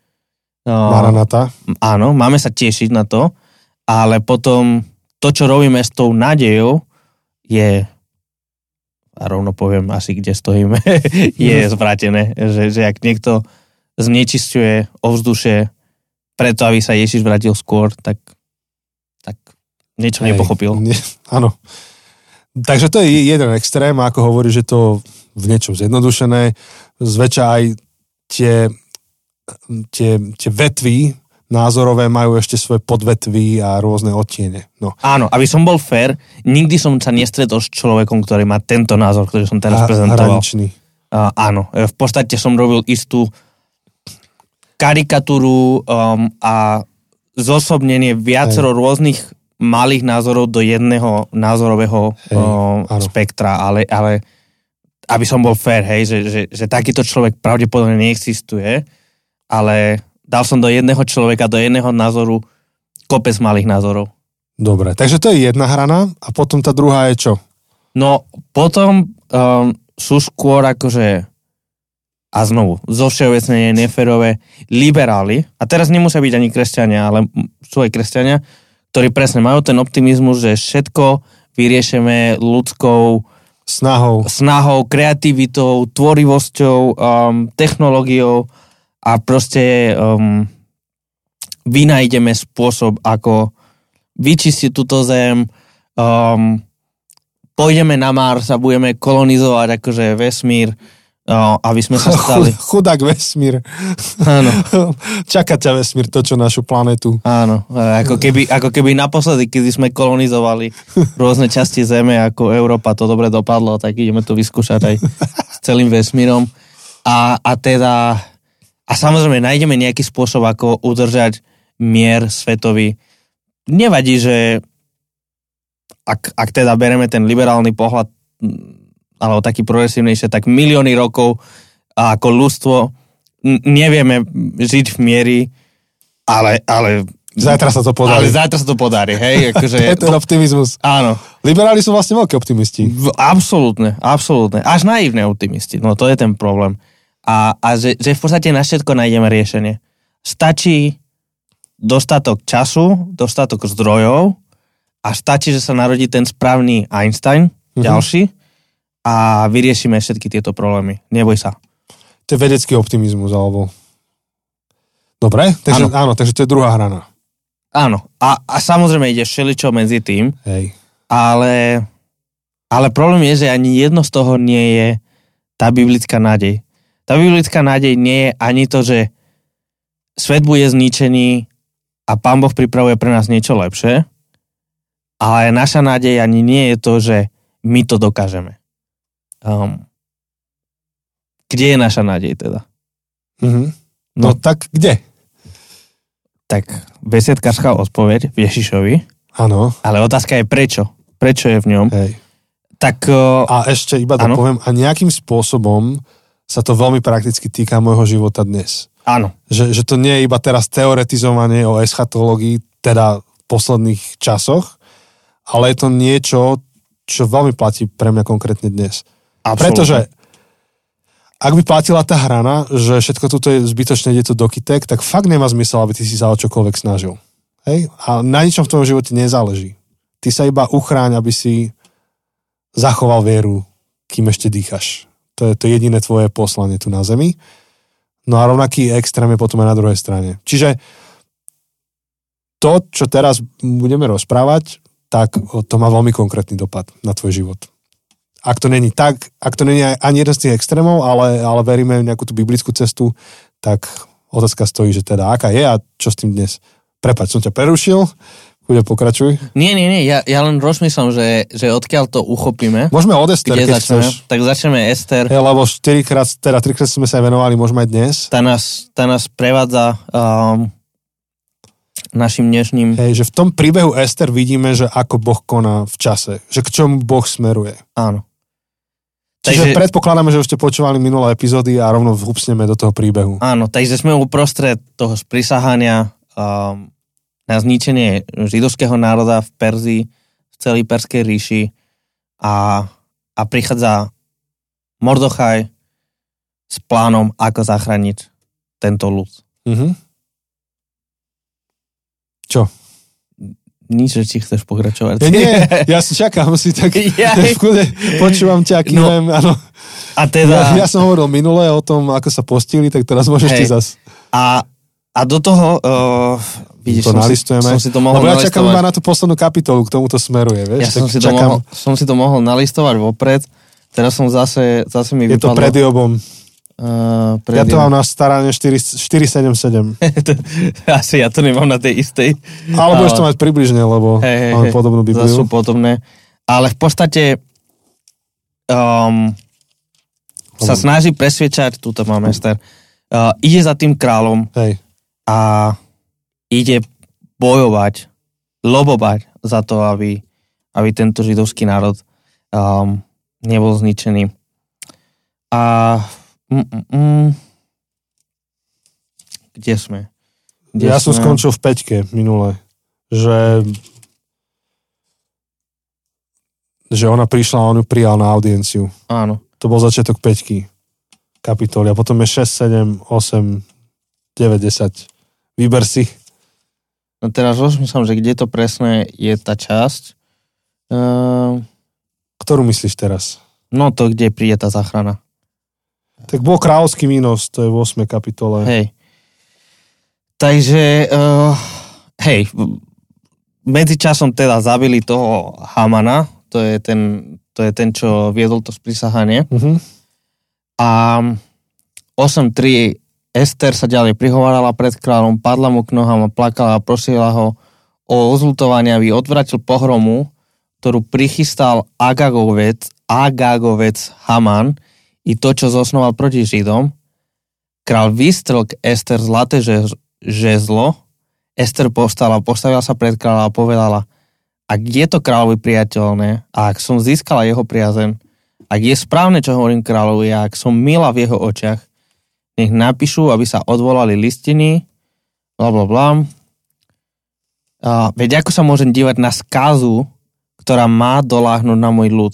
Speaker 3: No, Maranata.
Speaker 1: Áno, máme sa tešiť na to, ale potom to, čo robíme s tou nádejou, je a rovno poviem asi, kde stojíme, je mhm. zvrátené. Že, že ak niekto znečisťuje ovzdušie preto, aby sa Ježiš vrátil skôr, tak, tak niečo Hej, nepochopil.
Speaker 3: Ne, áno. Takže to je jeden extrém, ako hovorí, že to v niečom zjednodušené. Zväčša aj tie, tie, tie vetvy názorové majú ešte svoje podvetvy a rôzne odtiene. No.
Speaker 1: Áno, aby som bol fér, nikdy som sa nestretol s človekom, ktorý má tento názor, ktorý som teraz a, prezentoval.
Speaker 3: Hraničný.
Speaker 1: Uh, áno, v podstate som robil istú karikatúru um, a zosobnenie viacero Hej. rôznych malých názorov do jedného názorového hej, um, spektra, ale, ale aby som bol fair, hej, že, že, že takýto človek pravdepodobne neexistuje, ale dal som do jedného človeka, do jedného názoru kopec malých názorov.
Speaker 3: Dobre, takže to je jedna hrana a potom tá druhá je čo?
Speaker 1: No potom um, sú skôr akože a znovu, zo všeobecne neferové liberáli, a teraz nemusia byť ani kresťania, ale sú aj kresťania, ktorí presne majú ten optimizmus, že všetko vyriešime ľudskou
Speaker 3: Snahou.
Speaker 1: snahou, kreativitou, tvorivosťou, um, technológiou a proste um, vynajdeme spôsob, ako vyčistiť túto zem, um, pôjdeme na Mars a budeme kolonizovať akože vesmír, uh, aby sme sa stali...
Speaker 3: Chudák vesmír.
Speaker 1: Áno,
Speaker 3: Čaká ťa vesmír točo našu planetu.
Speaker 1: áno. Ako keby, ako keby naposledy, keď sme kolonizovali rôzne časti Zeme, ako Európa, to dobre dopadlo, tak ideme to vyskúšať aj s celým vesmírom. A, a teda... A samozrejme, nájdeme nejaký spôsob, ako udržať mier svetový. Nevadí, že ak, ak teda bereme ten liberálny pohľad, mm, alebo taký progresívnejšie, tak milióny rokov a ako ľudstvo nevieme žiť v miery, ale, ale,
Speaker 3: Zajtra sa to
Speaker 1: ale
Speaker 3: podarí.
Speaker 1: zajtra sa to podarí, hej? Akože,
Speaker 3: To je ten optimizmus.
Speaker 1: áno,
Speaker 3: Liberáli sú vlastne veľkí optimisti.
Speaker 1: v, absolútne, absolútne. Až naivné optimisti, no to je ten problém. A, a že, že v podstate na všetko nájdeme riešenie. Stačí dostatok času, dostatok zdrojov a stačí, že sa narodí ten správny Einstein,
Speaker 3: Mhm.
Speaker 1: ďalší, a vyriešime všetky tieto problémy. Neboj sa.
Speaker 3: To je vedecký optimizmus, alebo... Dobre, takže, áno.
Speaker 1: Áno.
Speaker 3: áno, takže to je druhá hrana.
Speaker 1: Áno. A, a samozrejme ide všeličo medzi tým,
Speaker 3: Hej.
Speaker 1: ale, ale problém je, že ani jedno z toho nie je tá biblická nádej. Tá biblická nádej nie je ani to, že svet bude zničený a Pán Boh pripravuje pre nás niečo lepšie, ale naša nádej ani nie je to, že my to dokážeme. Um, kde je naša nádej teda?
Speaker 3: Mhm. No.
Speaker 1: No.
Speaker 3: tak kde?
Speaker 1: Tak besiedkárska odpoveď v Ježišovi,
Speaker 3: Áno,
Speaker 1: ale otázka je prečo. Prečo je v ňom?
Speaker 3: hej.
Speaker 1: Tak uh,
Speaker 3: A ešte iba dopoviem, a nejakým spôsobom sa to veľmi prakticky týka môjho života dnes.
Speaker 1: áno,
Speaker 3: Že, že to nie je iba teraz teoretizovanie o eschatológii, teda v posledných časoch, ale je to niečo, čo veľmi platí pre mňa konkrétne dnes.
Speaker 1: absolútne.
Speaker 3: Pretože ak by platila tá hrana, že všetko toto je zbytočne, ide to do kytek, tak fakt nemá zmysel, aby ty si sa o čokoľvek snažil. Hej? A na ničom v tom živote nezáleží. Ty sa iba uchráň, aby si zachoval vieru, kým ešte dýchaš. To je to jediné tvoje poslanie tu na Zemi. No a rovnaký extrém je potom aj na druhej strane. Čiže to, čo teraz budeme rozprávať, tak to má veľmi konkrétny dopad na tvoj život ak to není tak, ak to není ani jeden z tých extrémov, ale, ale veríme v nejakú tú biblickú cestu, tak otázka stojí, že teda aká je a čo s tým dnes. Prepač, som ťa prerušil, chude pokračuj.
Speaker 1: Nie, nie, nie, ja, ja len rozmýšľam, že, že odkiaľ to uchopíme,
Speaker 3: Môžeme od Ester, keď
Speaker 1: začneme.
Speaker 3: chceš.
Speaker 1: Tak začneme Ester,
Speaker 3: Hej, lebo 4 krát, teda 3 krát sme sa venovali, môžeme aj dnes.
Speaker 1: tá nás, tá nás prevádza um, našim dnešným,
Speaker 3: Hej, že v tom príbehu Ester vidíme, že ako Boh koná v čase, že k čomu Boh smeruje.
Speaker 1: áno.
Speaker 3: Čiže
Speaker 1: Takže-
Speaker 3: predpokladáme, že už ste počúvali minulé epizódy a rovno vhupsneme do toho príbehu.
Speaker 1: Áno, takže sme uprostred toho sprisahania um, na zničenie židovského národa v Perzii, v celej Perskej ríši a, a prichádza Mordochaj s plánom, ako zachrániť tento ľud.
Speaker 3: Mhm. Čo?
Speaker 1: Nič, že či chceš pokračovať.
Speaker 3: Ja nie, ja si čakám si tak
Speaker 1: Ja-
Speaker 3: v kľude, počúvam ťa, kývem, no. áno.
Speaker 1: A
Speaker 3: Ja,
Speaker 1: teda...
Speaker 3: ja som hovoril minule o tom, ako sa postili, tak teraz môžeš
Speaker 1: Hej.
Speaker 3: ty zas.
Speaker 1: A, a do toho, uh, vidíš,
Speaker 3: To
Speaker 1: som, si,
Speaker 3: nalistujeme.
Speaker 1: som si to mohol
Speaker 3: Lebo ja čakám
Speaker 1: nalistovať.
Speaker 3: iba na tú poslednú kapitolu, k tomu to smeruje, vieš?
Speaker 1: Ja som
Speaker 3: tak
Speaker 1: si, to mohol, som si to mohol nalistovať vopred. Teraz som zase, zase mi
Speaker 3: je to
Speaker 1: vypadlo.
Speaker 3: pred Jobom.
Speaker 1: Uh,
Speaker 3: Ja to mám na starane 4, 477.
Speaker 1: Asi ja to nemám na tej istej.
Speaker 3: Ale budeš to mať približne, lebo
Speaker 1: Hej, hej,
Speaker 3: máme podobnú Bibliu.
Speaker 1: sú podobné. Ale v podstate um, sa snaží presviečať, túto mám Ester, uh, ide za tým kráľom
Speaker 3: Hej.
Speaker 1: A ide bojovať, lobovať za to, aby, aby tento židovský národ um, nebol zničený. A mm, mm, kde sme? Kde
Speaker 3: Ja som
Speaker 1: sme?
Speaker 3: skončil v peťke minule. že že ona prišla a on ju prijal na audienciu.
Speaker 1: Áno.
Speaker 3: To bol začiatok 5 kapitoly a potom je 6, 7, 8, 9, 10. Vyber si.
Speaker 1: No teraz rozmýšľam, že kde to presne je tá časť. Uh,
Speaker 3: Ktorú myslíš teraz?
Speaker 1: no to, kde príde tá záchrana.
Speaker 3: Tak bol kráľovský mínos, to je v 8 kapitole.
Speaker 1: Hej. Takže, uh, hej, medzi časom teda zabili toho Hamana, to je ten, to je ten čo viedol to sprísahanie.
Speaker 3: Uh-huh.
Speaker 1: A 8.3 Ester sa ďalej prihovárala pred kráľom, padla mu k nohám a plakala a prosila ho o ozlutovanie, aby odvratil pohromu, ktorú prichystal Agagovec, Agagovec Haman i to, čo zosnoval proti Židom. Král vystrel k Ester zlaté žez- žezlo. Ester povstala, postavila sa pred kráľa a povedala, ak je to kráľovi priateľné a ak som získala jeho priazen, ak je správne, čo hovorím kráľovi a ak som milá v jeho očiach, nech napíšu, aby sa odvolali listiny, bla bla bla. Veď ako sa môžem dívať na skázu, ktorá má doláhnuť na môj ľud?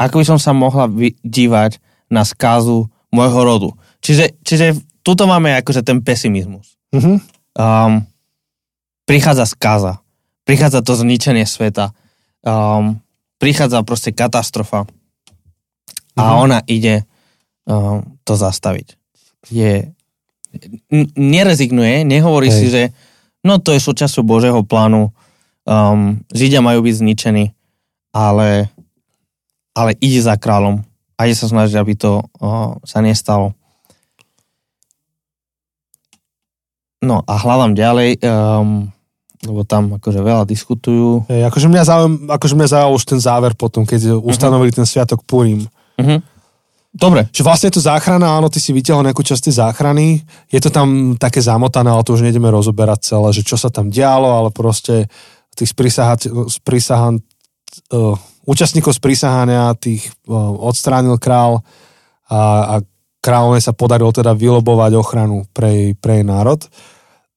Speaker 1: Ako by som sa mohla dívať na skázu môjho rodu? Čiže, čiže tuto máme akože ten pesimizmus.
Speaker 3: Uh-huh.
Speaker 1: Um, prichádza skáza, prichádza to zničenie sveta, um, prichádza proste katastrofa a
Speaker 3: Mhm.
Speaker 1: ona ide um, to zastaviť. Je, nerezignuje, nehovorí
Speaker 3: Hej.
Speaker 1: si, že no to je súčasťou Božieho plánu, um, Židia majú byť zničení, ale, ale ide za kráľom a ide sa snažiť, aby to uh, sa nestalo. No a hľadám ďalej, um, lebo tam akože veľa diskutujú.
Speaker 3: Hej, akože mňa zaujal, akože mňa už ten záver potom, keď ustanovili ten sviatok Purim.
Speaker 1: Uh-huh. Dobre,
Speaker 3: Že vlastne je to záchrana, áno, ty si vytiahol nejakú časť tej záchrany, je to tam také zamotané, ale to už nejdeme rozoberať celé, že čo sa tam dialo, ale proste tých sprísahan, uh, účastníkov sprísahania tých uh, odstránil král a, a kráľovne sa podarilo teda vylobovať ochranu pre, jej- pre jej národ.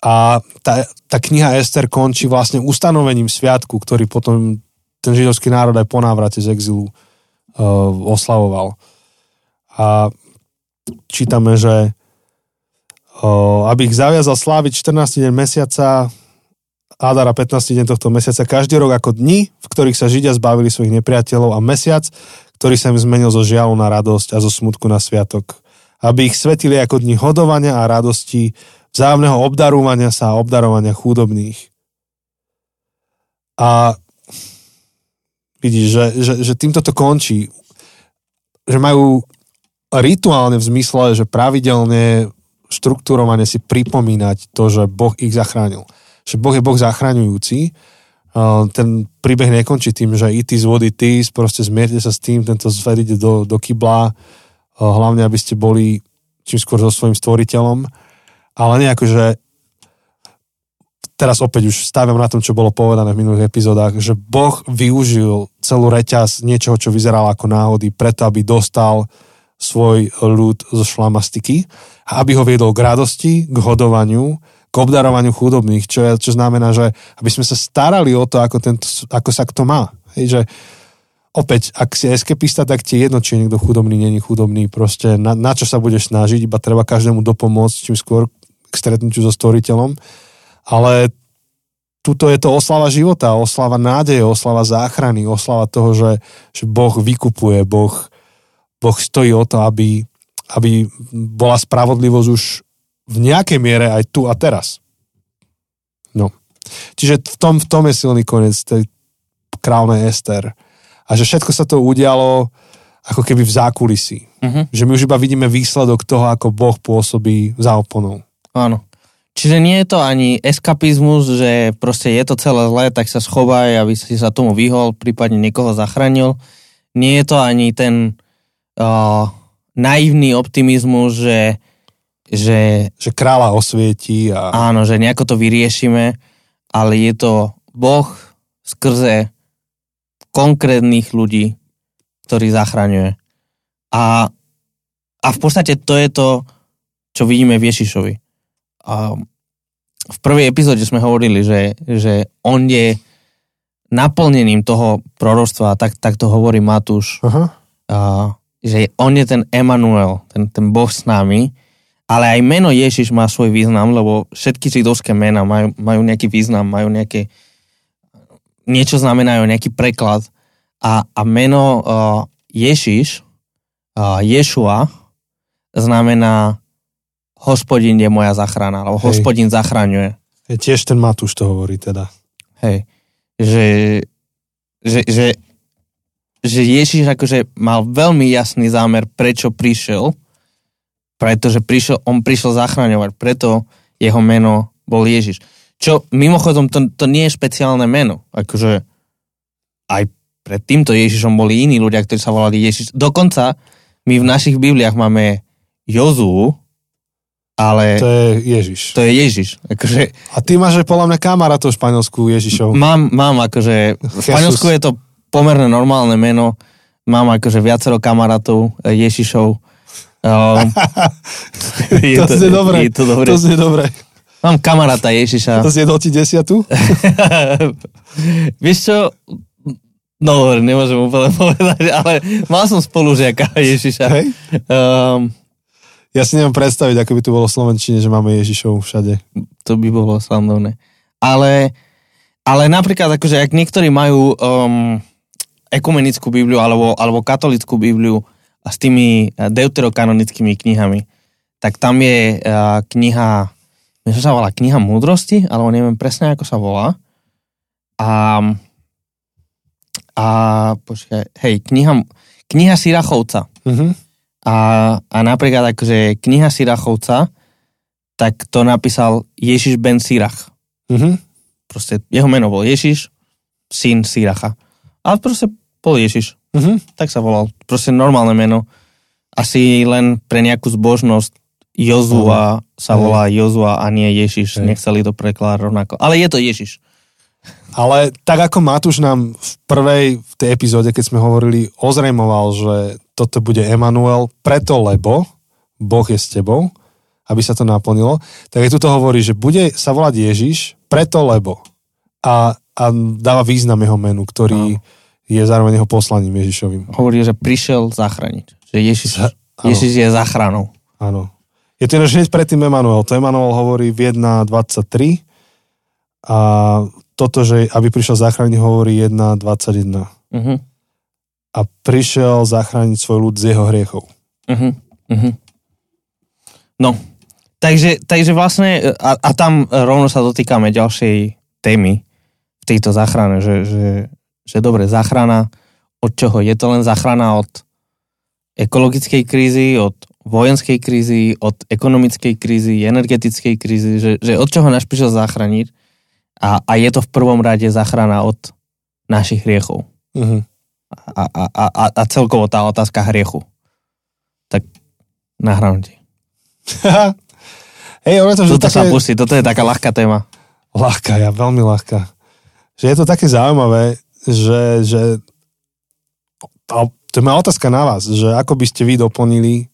Speaker 3: A tá, tá kniha Ester končí vlastne ustanovením sviatku, ktorý potom ten židovský národ aj po návrate z exilu uh, oslavoval. A čítame, že aby ich zaviazal sláviť 14. deň mesiaca Adara 15. deň tohto mesiaca každý rok ako dni, v ktorých sa Židia zbavili svojich nepriateľov a mesiac, ktorý sa im zmenil zo žialu na radosť a zo smutku na sviatok. Aby ich svetili ako dni hodovania a radosti, vzájomného obdarovania sa a obdarovania chudobných. A vidíš, že, že, že týmto to končí. Že majú rituálne v zmysle, že pravidelne štruktúrovane si pripomínať to, že Boh ich zachránil. Že Boh je Boh zachraňujúci. Uh, Ten príbeh nekončí tým, že it is what it is, proste zmierte sa s tým, tento zver ide do, do kybla, uh, hlavne aby ste boli čím skôr so svojím stvoriteľom, ale nie ako, že teraz opäť už staviam na tom, čo bolo povedané v minulých epizódach, že Boh využil celú reťaz niečoho, čo vyzeralo ako náhody, preto aby dostal svoj ľud zo šlamastiky a aby ho viedol k radosti, k hodovaniu, k obdarovaniu chudobných, čo, čo znamená, že aby sme sa starali o to, ako, tento, ako sa kto má. Hej, že opäť, ak si eskepista, tak ti je jedno, či je niekto chudobný, není chudobný, proste na, na čo sa budeš snažiť, iba treba každému dopomôcť, čím skôr k stretnutiu so stvoriteľom. Ale tuto je to oslava života, oslava nádeje, oslava záchrany, oslava toho, že, že Boh vykupuje, Boh, boh stojí o to, aby, aby bola spravodlivosť už v nejakej miere aj tu a teraz. No. Čiže v tom, v tom je silný koniec tej králnej Ester. A že všetko sa to udialo ako keby v zákulisí.
Speaker 1: uh-huh.
Speaker 3: Že my už iba vidíme výsledok toho, ako Boh pôsobí za oponou.
Speaker 1: áno. Čiže nie je to ani eskapizmus, že proste je to celé zlé, tak sa schovaj, aby si sa tomu vyhol, prípadne niekoho zachránil. Nie je to ani ten uh, naivný optimizmus, že, že
Speaker 3: Že kráľa osvietí a...
Speaker 1: áno, že nejako to vyriešime, ale je to Boh skrze konkrétnych ľudí, ktorý zachraňuje. A, a v podstate to je to, čo vidíme v Ježišovi. A v prvej epizóde sme hovorili, že, že on je naplnením toho prorostva, tak, tak to hovorí Matúš,
Speaker 3: Aha.
Speaker 1: uh, že on je ten Emanuel, ten, ten Boh s nami, ale aj meno Ježiš má svoj význam, lebo všetky židovské mena majú, majú nejaký význam, majú nejaké, niečo znamenajú, nejaký preklad. A, a meno uh, Ježiš, uh, Ješua, znamená hospodin je moja zachrana, alebo
Speaker 3: Hej.
Speaker 1: hospodin zachraňuje.
Speaker 3: Je tiež ten Matúš to hovorí teda.
Speaker 1: Hej. Že, že, že, že Ježiš akože mal veľmi jasný zámer, prečo prišiel, pretože prišiel, on prišiel zachraňovať, preto jeho meno bol Ježiš. Čo mimochodom, to, to nie je špeciálne meno. Akože aj pred týmto Ježišom boli iní ľudia, ktorí sa volali Ježiš. Dokonca my v našich Bibliách máme Jozú, ale
Speaker 3: To je Ježiš.
Speaker 1: to je Ježiš. Akože
Speaker 3: A ty máš aj podľa mňa kamarátov v Španielsku Ježišov.
Speaker 1: Mám, mám akože, v Španielsku je to pomerne normálne meno, mám akože viacero kamarátov eh, Ježišov. Um,
Speaker 3: to znie dobre.
Speaker 1: Je to dobre.
Speaker 3: To znie dobre.
Speaker 1: Mám kamaráta Ježiša.
Speaker 3: To zjedol ti desiatu?
Speaker 1: Vieš čo? No dobre, nemôžem úplne povedať, ale mal som spolužiaka Ježiša.
Speaker 3: Hej?
Speaker 1: Um,
Speaker 3: Ja si neviem predstaviť, ako by tu bolo v Slovenčine, že máme Ježišov všade.
Speaker 1: to by bolo slandovné. Ale, ale napríklad, akože ak niektorí majú um, ekumenickú Bibliu alebo, alebo katolickú Bibliu a s tými eh, deuterokanonickými knihami, tak tam je uh, kniha, myslím, že sa volá kniha múdrosti, alebo neviem presne, ako sa volá. A, a počkaj, hej, kniha, kniha Sirachovca.
Speaker 3: Mhm.
Speaker 1: A, a napríklad akože kniha Sirachovca, tak to napísal Ježiš ben Sirach.
Speaker 3: Mhm.
Speaker 1: Proste jeho meno bol Ježiš, syn Siracha. A proste bol Ježiš.
Speaker 3: Mhm.
Speaker 1: Tak sa volal. Proste normálne meno. Asi len pre nejakú zbožnosť Jozua sa
Speaker 3: Hej.
Speaker 1: volá Jozua a nie Ježiš.
Speaker 3: Hej.
Speaker 1: Nechceli to prekladať rovnako. Ale je to Ježiš.
Speaker 3: Ale tak ako Matúš nám v prvej v tej epizóde, keď sme hovorili, ozrejmoval, že toto bude Emanuel, preto lebo Boh je s tebou, aby sa to naplnilo, tak aj tu to hovorí, že bude sa volať Ježiš, preto lebo. A, a dáva význam jeho menu, ktorý je zároveň jeho poslaním Ježišovým.
Speaker 1: Hovorí, že prišiel zachrániť. Že Ježiš,
Speaker 3: Za-.
Speaker 1: Ježiš je záchranou.
Speaker 3: Áno. Je to ináč hneď predtým Emanuel. To Emanuel hovorí v 1.23 a toto, že aby prišiel zachrániť, hovorí 1.21.
Speaker 1: Uh-huh.
Speaker 3: A prišiel zachrániť svoj ľud z jeho hriechov.
Speaker 1: Uh-huh. Uh-huh. No, takže, takže vlastne, a, a tam rovno sa dotýkame ďalšej témy v tejto záchrane, že, že, že dobre, záchrana od čoho? Je to len záchrana od ekologickej krízy, od vojenskej krízy, od ekonomickej krízy, energetickej krízy, že, že od čoho nás prišiel zachrániť a, a je to v prvom rade záchrana od našich hriechov
Speaker 3: Uh-huh.
Speaker 1: a, a, a, a, celkovo tá otázka hriechu. Tak nahrám ti.
Speaker 3: Hej, ono to, že
Speaker 1: Toto sa
Speaker 3: také
Speaker 1: pustí, toto je taká ľahká téma.
Speaker 3: ľahká, ja veľmi ľahká. Že je to také zaujímavé, že, že a to je moja otázka na vás, že ako by ste vy doplnili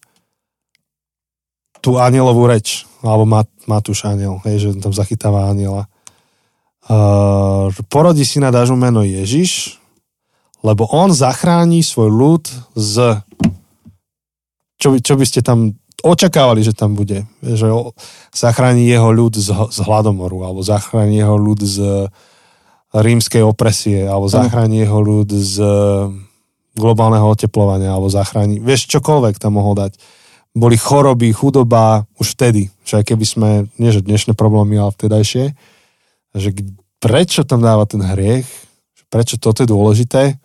Speaker 3: tú anielovú reč, alebo Mat, Matúš aniel, hej, že tam zachytáva aniela. Uh, porodí syna dáš mu meno Ježiš, lebo on zachráni svoj ľud z... Čo by, čo by ste tam očakávali, že tam bude? Že zachráni jeho ľud z, z hladomoru, alebo zachráni jeho ľud z rímskej opresie, alebo zachráni jeho ľud z globálneho oteplovania, alebo zachráni, vieš, čokoľvek tam mohol dať. Boli choroby, chudoba už vtedy, že aj keby sme, nie že dnešné problémy, ale vtedajšie, že prečo tam dáva ten hriech, prečo toto je dôležité,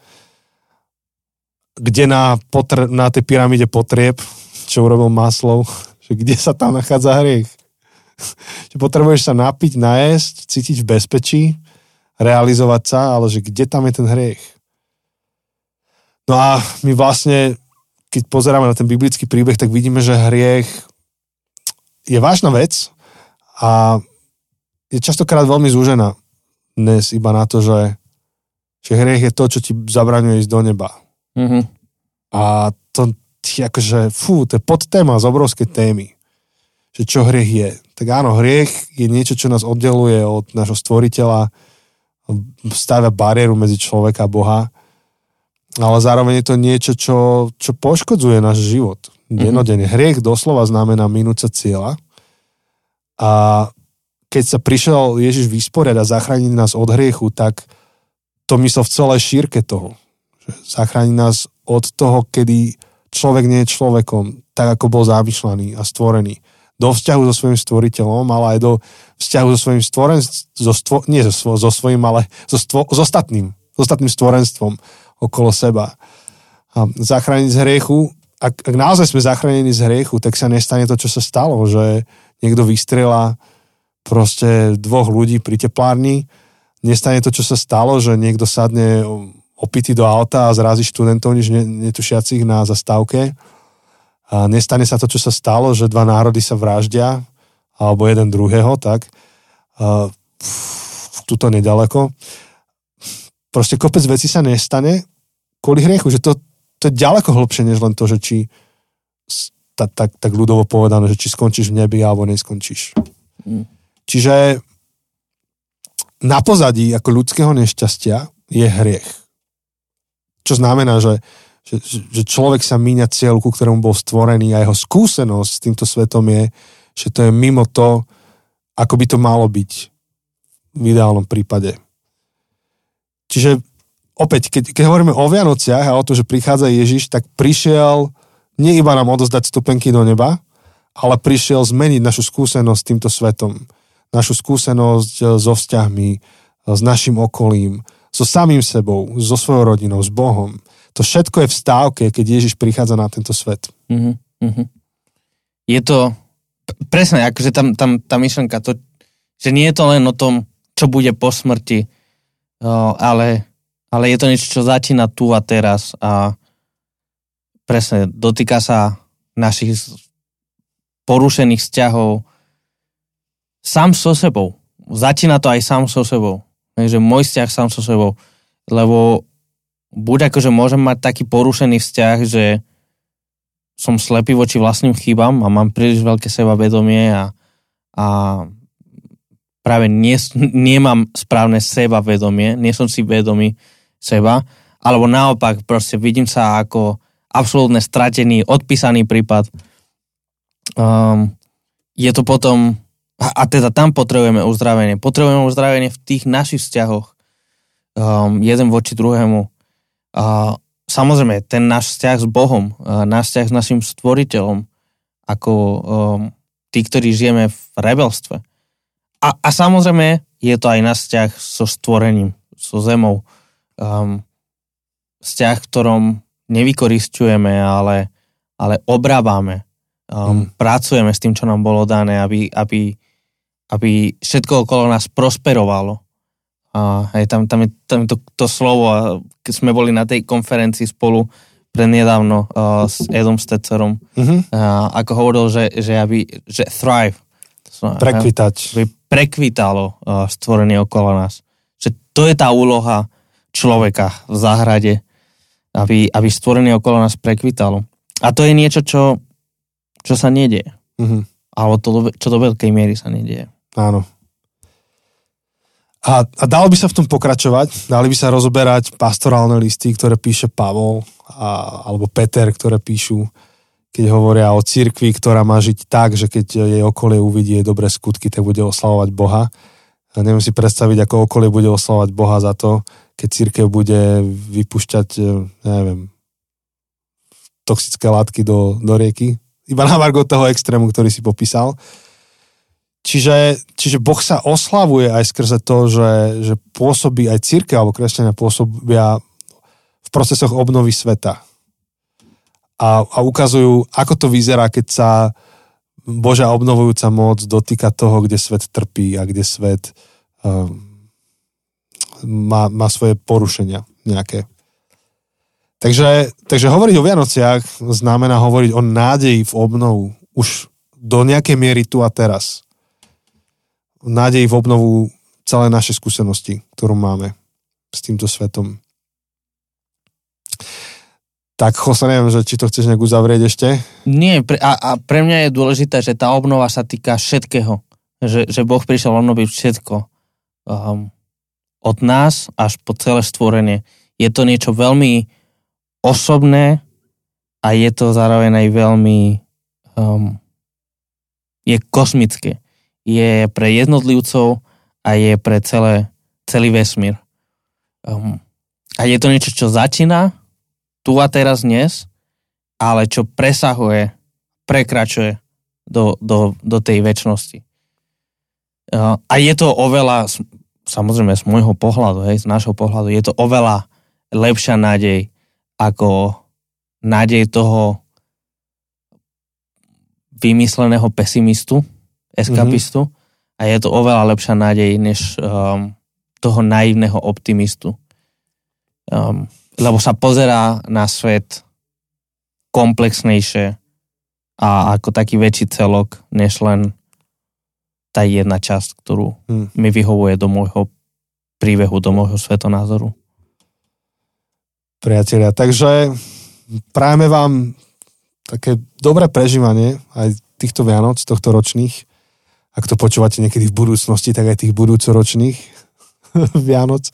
Speaker 3: kde na, potr- na tej pyramíde potrieb, čo urobil Maslov, že kde sa tam nachádza hriech. že potrebuješ sa napiť, najesť, cítiť v bezpečí, realizovať sa, ale že kde tam je ten hriech. No a my vlastne, keď pozeráme na ten biblický príbeh, tak vidíme, že hriech je vážna vec a je častokrát veľmi zúžená dnes iba na to, že, že hriech je to, čo ti zabraňuje ísť do neba.
Speaker 1: Mhm.
Speaker 3: A to akože, fú, to je podtéma z obrovskej témy. že čo hriech je. Tak áno, hriech je niečo, čo nás oddeluje od nášho stvoriteľa, stavia bariéru medzi človeka a Boha, ale zároveň je to niečo, čo, čo poškodzuje náš život. Denodene. Mm-hmm. Hriech doslova znamená minúca cieľa. A keď sa prišiel Ježiš vysporiať a zachrániť nás od hriechu, tak to myslel v celej šírke toho. Zachrániť nás od toho, kedy človek nie je človekom, tak ako bol zamýšľaný a stvorený. Do vzťahu so svojím stvoriteľom, ale aj do vzťahu so svojím stvoren, so stvo, nie so, so svojím, ale so, stvo, s ostatným, s ostatným stvorenstvom okolo seba. A zachrániť z hriechu, ak, ak naozaj sme zachránení z hriechu, tak sa nestane to, čo sa stalo, že niekto vystrela proste dvoch ľudí pri teplárni, nestane to, čo sa stalo, že niekto sadne opity do auta a zrazí študentov nič netušiacich na zastávke. A nestane sa to, čo sa stalo, že dva národy sa vraždia, alebo jeden druhého, tak a, tuto nedaleko. Proste kopec veci sa nestane kvôli hriechu, že to, to je ďaleko hlbšie, než len to, že či tak, tak, tak ľudovo povedané, že či skončíš v nebi alebo neskončíš. Mm. Čiže na pozadí ako ľudského nešťastia je hriech. Čo znamená, že, že, že človek sa míňa cieľ, ku ktorému bol stvorený a jeho skúsenosť s týmto svetom je, že to je mimo to, ako by to malo byť v ideálnom prípade. Čiže opäť, keď, keď hovoríme o Vianociach a o to, že prichádza Ježiš, tak prišiel nie iba nám odozdať stupenky do neba, ale prišiel zmeniť našu skúsenosť s týmto svetom. Našu skúsenosť eh, so vzťahmi, eh, s našim okolím, so samým sebou, so svojou rodinou, s Bohom. To všetko je v stávke, keď Ježiš prichádza na tento svet.
Speaker 1: Mm-hmm. Je to presne, akože tam, tam tá myšlenka, to, že nie je to len o tom, čo bude po smrti, ale, ale je to niečo, čo začína tu a teraz a presne dotýka sa našich porušených vzťahov sám so sebou. Začína to aj sám so sebou. Takže môj vzťah sám so sebou. Lebo buď akože môžem mať taký porušený vzťah, že som slepý voči vlastným chybám a mám príliš veľké sebavedomie a, a práve nie, nemám správne sebavedomie, nie som si vedomý seba, alebo naopak proste vidím sa ako absolútne stratený, odpísaný prípad. Um, je to potom a, a teda tam potrebujeme uzdravenie. Potrebujeme uzdravenie v tých našich vzťahoch. Um, jeden voči druhému. Samozrejme, ten náš vzťah s Bohom, náš vzťah s našim stvoriteľom, ako um, tí, ktorí žijeme v rebelstve. A, a samozrejme, je to aj náš vzťah so stvorením, so zemou. Um, vzťah, v ktorom nevykoristujeme, ale, ale obrábame. Um, mm. Pracujeme s tým, čo nám bolo dané, aby, aby aby všetko okolo nás prosperovalo. A hej, tam, tam je, tam to, to slovo, a keď sme boli na tej konferencii spolu prednedávno uh, s Edom Stetzerom, uh-huh. uh, ako hovoril, že, že, aby, že thrive.
Speaker 3: Prekvitať.
Speaker 1: Aby prekvitalo uh, stvorenie okolo nás. Že to je tá úloha človeka v záhrade, aby, aby stvorenie okolo nás prekvitalo. A to je niečo, čo, čo sa nedieje. Uh-huh. Alebo to, čo do veľkej miery sa nedieje.
Speaker 3: Áno. A, a dalo by sa v tom pokračovať, dali by sa rozoberať pastorálne listy, ktoré píše Pavol a, alebo Peter, ktoré píšu, keď hovoria o cirkvi, ktorá má žiť tak, že keď jej okolie uvidí jej dobré skutky, tak bude oslavovať Boha. A neviem si predstaviť, ako okolie bude oslavovať Boha za to, keď církev bude vypušťať, e, neviem, toxické látky do, do rieky. Iba na margo toho extrému, ktorý si popísal. Čiže, čiže Boh sa oslavuje aj skrze to, že, že pôsobí aj církev alebo kresťania pôsobia v procesoch obnovy sveta. A, a ukazujú, ako to vyzerá, keď sa Božia obnovujúca moc dotýka toho, kde svet trpí a kde svet um, má, má svoje porušenia nejaké. Takže, takže hovoriť o Vianociach znamená hovoriť o nádeji v obnovu už do nejakej miery tu a teraz nádej v obnovu celé naše skúsenosti, ktorú máme s týmto svetom. Tak, Jose, neviem, že či to chceš nejak uzavrieť ešte?
Speaker 1: Nie, pre, a, a pre mňa je dôležité, že tá obnova sa týka všetkého. Že, že Boh prišiel obnoviť všetko. Um, od nás až po celé stvorenie. Je to niečo veľmi osobné a je to zároveň aj veľmi um, je kosmické. Je pre jednotlivcov a je pre celé, celý vesmír. Um, a je to niečo, čo začína tu a teraz dnes, ale čo presahuje, prekračuje do, do, do tej väčšnosti. Uh, a je to oveľa, samozrejme z môjho pohľadu, hej, z nášho pohľadu, je to oveľa lepšia nádej ako nádej toho vymysleného pesimistu, eskapistu mm-hmm. a je to oveľa lepšia nádej než um, toho naivného optimistu. Um, lebo sa pozerá na svet komplexnejšie a ako taký väčší celok, než len tá jedna časť, ktorú hmm. mi vyhovuje do môjho príbehu, do môjho svetonázoru.
Speaker 3: Priatelia, takže prajeme vám také dobré prežívanie aj týchto Vianoc, tohto ročných. Ak to počúvate niekedy v budúcnosti, tak aj tých budúcoročných Vianoc.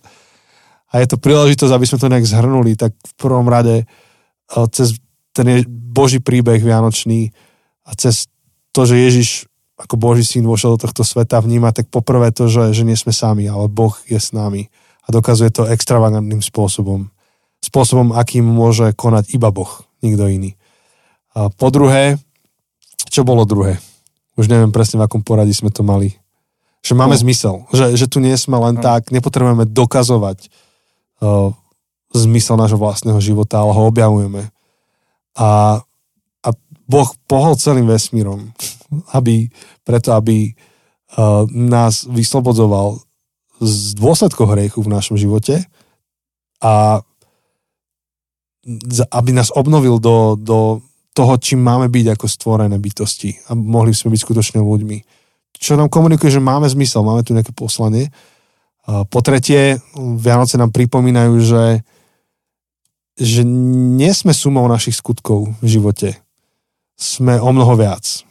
Speaker 3: A je to príležitosť, aby sme to nejak zhrnuli, tak v prvom rade eh, cez ten Boží príbeh Vianočný a cez to, že Ježiš ako Boží syn vošiel do tohto sveta vníma, tak poprvé to, že, že nie sme sami, ale Boh je s nami a dokazuje to extravagantným spôsobom. Spôsobom, akým môže konať iba Boh, nikto iný. A po druhé, čo bolo druhé? Už neviem presne, v akom poradí sme to mali. Že máme no. zmysel, že, že tu nie sme len no. tak, nepotrebujeme dokazovať uh, zmysel nášho vlastného života, ale ho objavujeme. A Boh pohol celým vesmírom, aby, preto aby uh, nás vyslobodzoval z dôsledkov hriechu v našom živote a aby nás obnovil do, do toho, čím máme byť ako stvorené bytosti a mohli sme byť skutočne ľuďmi. Čo nám komunikuje, že máme zmysel, máme tu nejaké poslanie. Po tretie, Vianoce nám pripomínajú, že, že nie sme sumou našich skutkov v živote sme o mnoho viac.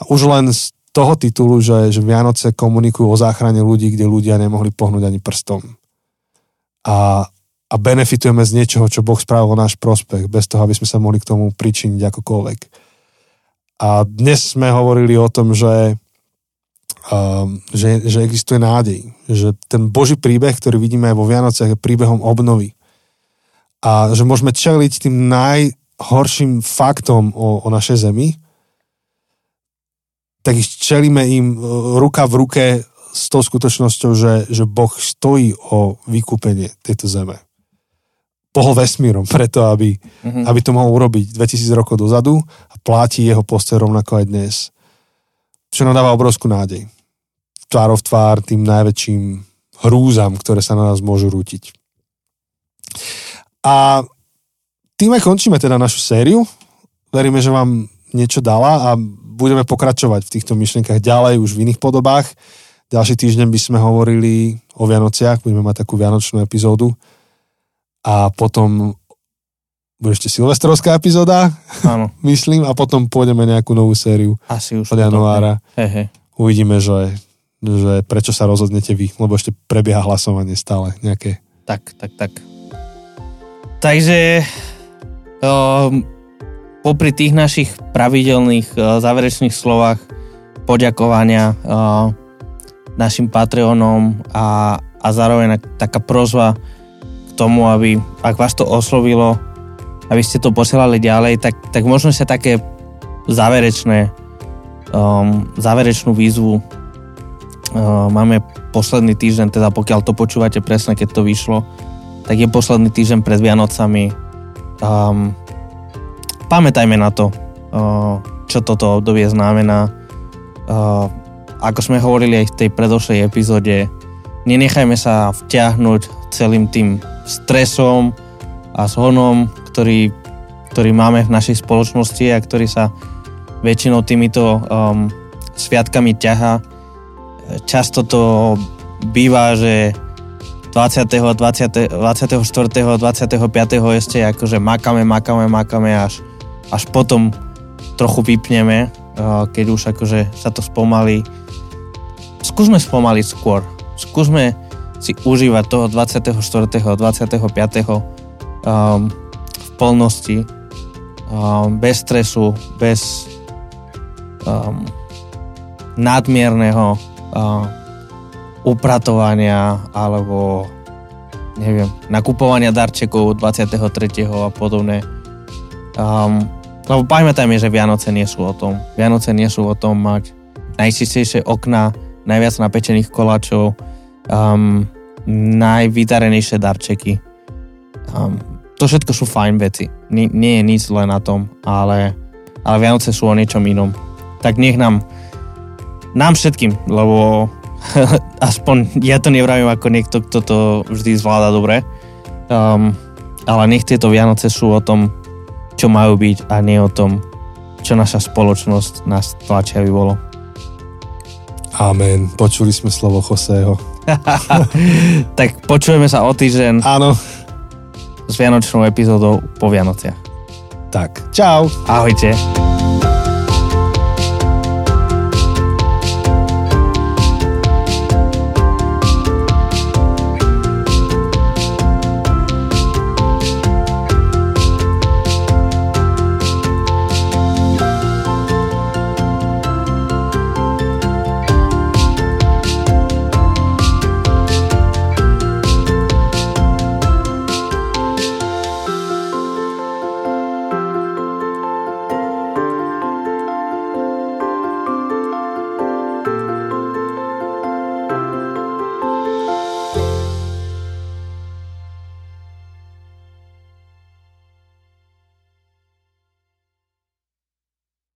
Speaker 3: A už len z toho titulu, že, že Vianoce komunikujú o záchrane ľudí, kde ľudia nemohli pohnúť ani prstom. A, a benefitujeme z niečoho, čo Boh spravil náš prospech, bez toho, aby sme sa mohli k tomu pričiniť akokoľvek. A dnes sme hovorili o tom, že, um, že, že existuje nádej. Že ten Boží príbeh, ktorý vidíme aj vo Vianociach, je príbehom obnovy. A že môžeme čeliť tým naj, horším faktom o, o našej zemi, tak čelíme im e, ruka v ruke s tou skutočnosťou, že, že Boh stojí o vykúpenie tejto zeme. Pohol vesmírom preto, aby, mm-hmm. aby to mohol urobiť 2000 rokov dozadu a pláti jeho postoj rovnako aj dnes. Čo nám dáva obrovskú nádej. Tvárov tvár tým najväčším hrúzam, ktoré sa na nás môžu rútiť. A tým aj končíme teda našu sériu. Veríme, že vám niečo dala a budeme pokračovať v týchto myšlienkach ďalej už v iných podobách. Ďalší týždeň by sme hovorili o Vianociach, budeme mať takú vianočnú epizódu a potom bude ešte silvestrovská epizóda, Áno. myslím, a potom pôjdeme nejakú novú sériu
Speaker 1: Asi už
Speaker 3: od januára.
Speaker 1: He, he.
Speaker 3: Uvidíme, že, že prečo sa rozhodnete vy, lebo ešte prebieha hlasovanie stále nejaké.
Speaker 1: Tak, tak, tak. Takže Ehm, popri tých našich pravidelných uh, záverečných slovách poďakovania uh, našim Patreonom a, a zároveň taká prozba k tomu, aby ak vás to oslovilo, aby ste to posielali ďalej, tak, tak možno sa také záverečné um, záverečnú výzvu uh, máme posledný týždeň, teda pokiaľ to počúvate presne, keď to vyšlo, tak je posledný týždeň pred Vianocami um, pamätajme na to, uh, čo toto obdobie znamená. Uh, ako sme hovorili aj v tej predošlej epizóde, nenechajme sa vťahnuť celým tým stresom a zhonom, ktorý, ktorý máme v našej spoločnosti a ktorý sa väčšinou týmito um, sviatkami ťaha. Často to býva, že 20. 20. 24. 25. ešte akože makame, makame, makame až, až potom trochu vypneme, uh, keď už akože sa to spomalí. Skúsme spomaliť skôr. Skúsme si užívať toho 24. 25. Um, v plnosti, um, bez stresu, bez um, nadmierneho uh, upratovania alebo neviem, nakupovania darčekov 23. a podobné. Um, lebo pamätajme, že Vianoce nie sú o tom. Vianoce nie sú o tom mať najčistejšie okna, najviac napečených koláčov, um, najvydarenejšie darčeky. Um, to všetko sú fajn veci. Nie, nie je nič zle na tom, ale, ale Vianoce sú o niečom inom. Tak nech nám, nám všetkým, lebo aspoň ja to nevravím ako niekto, kto to vždy zvláda dobre, um, ale nech tieto Vianoce sú o tom, čo majú byť a nie o tom, čo naša spoločnosť nás tlačí, aby bolo.
Speaker 3: Amen. Počuli sme slovo Joseho.
Speaker 1: tak počujeme sa o týždeň
Speaker 3: Áno.
Speaker 1: s Vianočnou epizódou po Vianociach.
Speaker 3: Tak, čau.
Speaker 1: Ahojte.